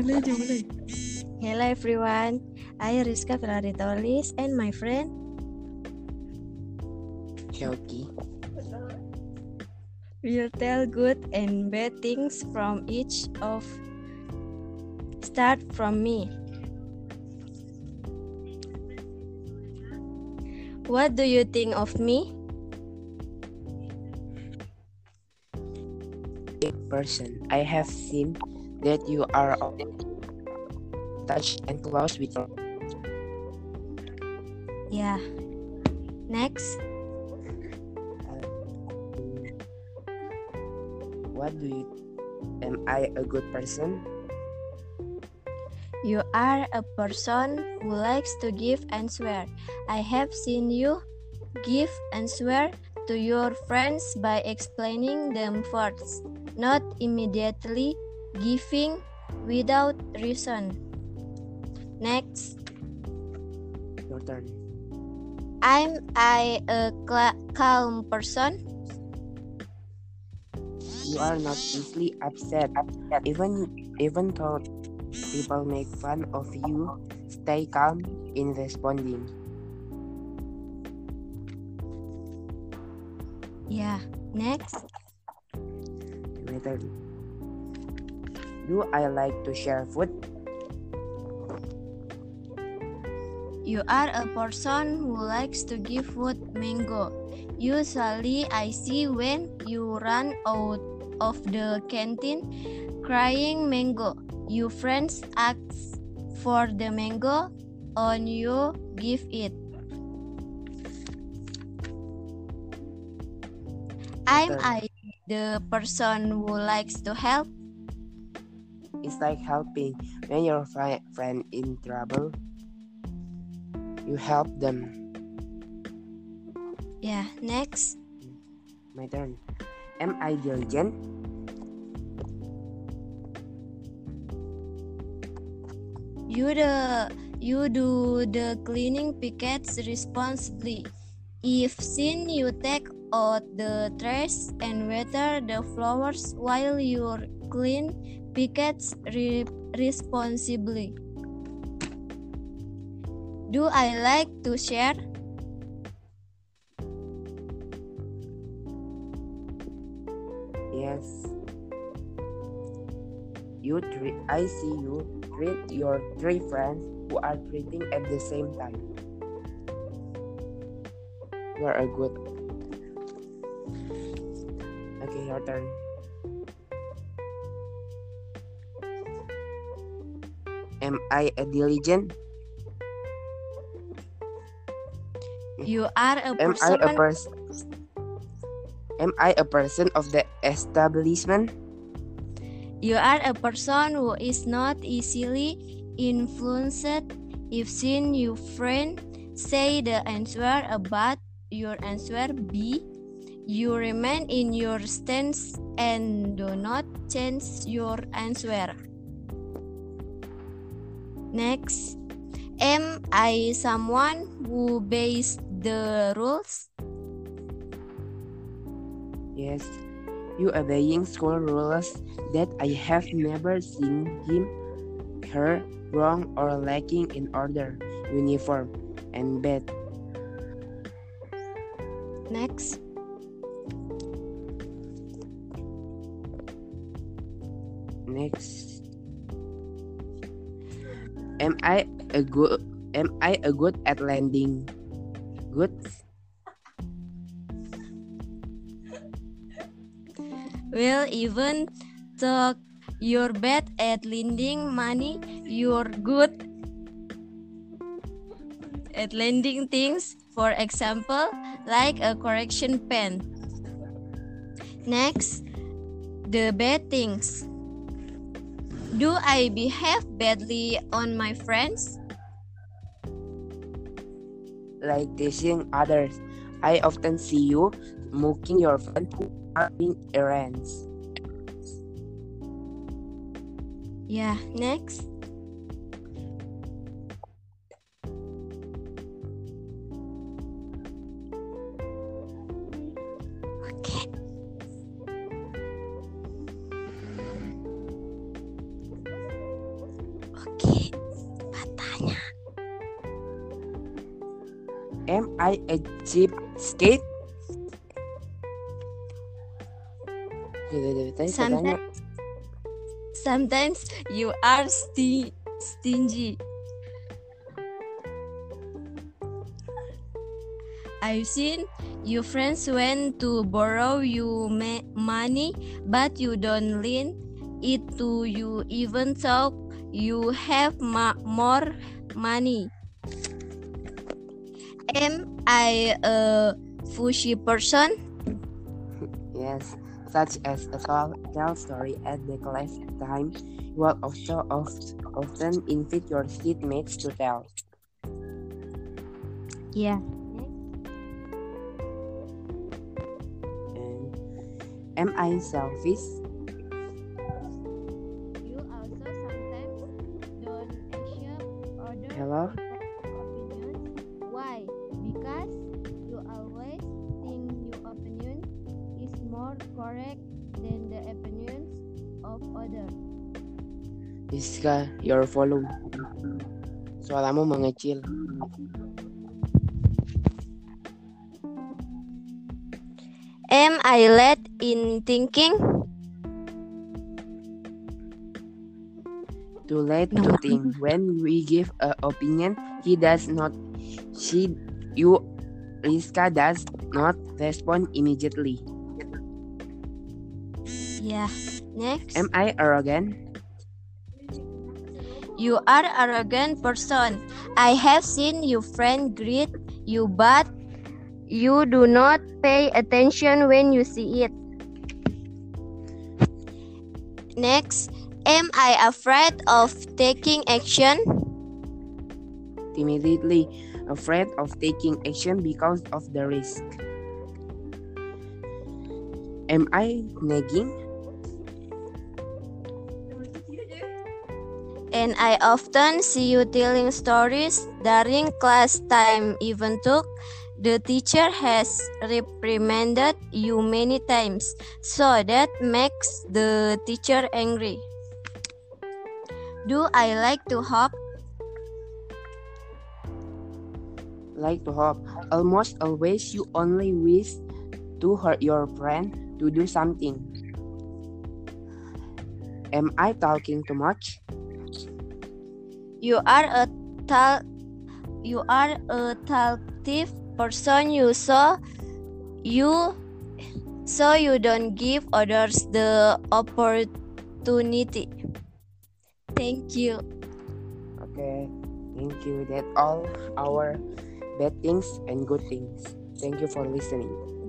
Mulai aja, mulai. Hello everyone, I Rizka Filaritolis and my friend Shelky. will tell good and bad things from each of start from me. What do you think of me? person. I have seen that you are touched and close with Yeah. Next, uh, What do you am I a good person? you are a person who likes to give and swear. I have seen you give and swear to your friends by explaining them first, not immediately giving without reason. Next, Your turn. I'm I a calm person. You are not easily upset. Even even though people make fun of you, stay calm in responding. Yeah. Next, My turn. Do I like to share food? you are a person who likes to give food mango. Usually, I see when you run out of the canteen crying mango. Your friends ask for the mango and you give it. I'm I the person who likes to help. It's like helping when your fri- friend in trouble. You help them. Yeah, next. My turn. Am I diligent? You the you do the cleaning pickets responsibly. If seen you take out the trash and water the flowers while you're clean pickets re- responsibly. Do I like to share? Yes. You treat. I see you treat your three friends who are treating at the same time. You are a good. Okay, your turn. Am I a diligent? You are a Am I person. a person? Am I a person of the establishment? You are a person who is not easily influenced. If seen your friend say the answer about your answer B, you remain in your stance and do not change your answer. Next, am I someone who obeys the rules? Yes, you obeying school rules that I have never seen him, her wrong or lacking in order, uniform, and bed. Next, Next, am I a good? Am I a good at landing? Good. Well, even though you're bad at lending money, you're good at lending things. For example, like a correction pen. Next, the bad things. Do I behave badly on my friends? Like teasing others, I often see you mocking your friend who are running errands. Yeah, next. Okay. I saya tanya, Sometimes, sometimes you are sti- stingy. I've seen your friends went to borrow you ma- money, but you don't lend it to you even though you have ma- more money. Am I a pushy person? yes, such as a tall, tell story at the class time. You will also oft, often invite your seatmates to tell. Yeah. And am I selfish? You also sometimes don't accept other Hello? Iska, your volume. Suaramu mengecil. Am I late in thinking? Too late to think. When we give an opinion, he does not, she, you, Rizka does not respond immediately. Yeah. Next. Am I arrogant? You are arrogant person. I have seen your friend greet you, but you do not pay attention when you see it. Next, am I afraid of taking action? Timidly afraid of taking action because of the risk. Am I nagging? And I often see you telling stories during class time, even though the teacher has reprimanded you many times. So that makes the teacher angry. Do I like to hop? Like to hope. Almost always you only wish to hurt your friend to do something. Am I talking too much? You are a tal you are a talkative person you so you so you don't give others the opportunity. Thank you. Okay, thank you. That all our bad things and good things. Thank you for listening.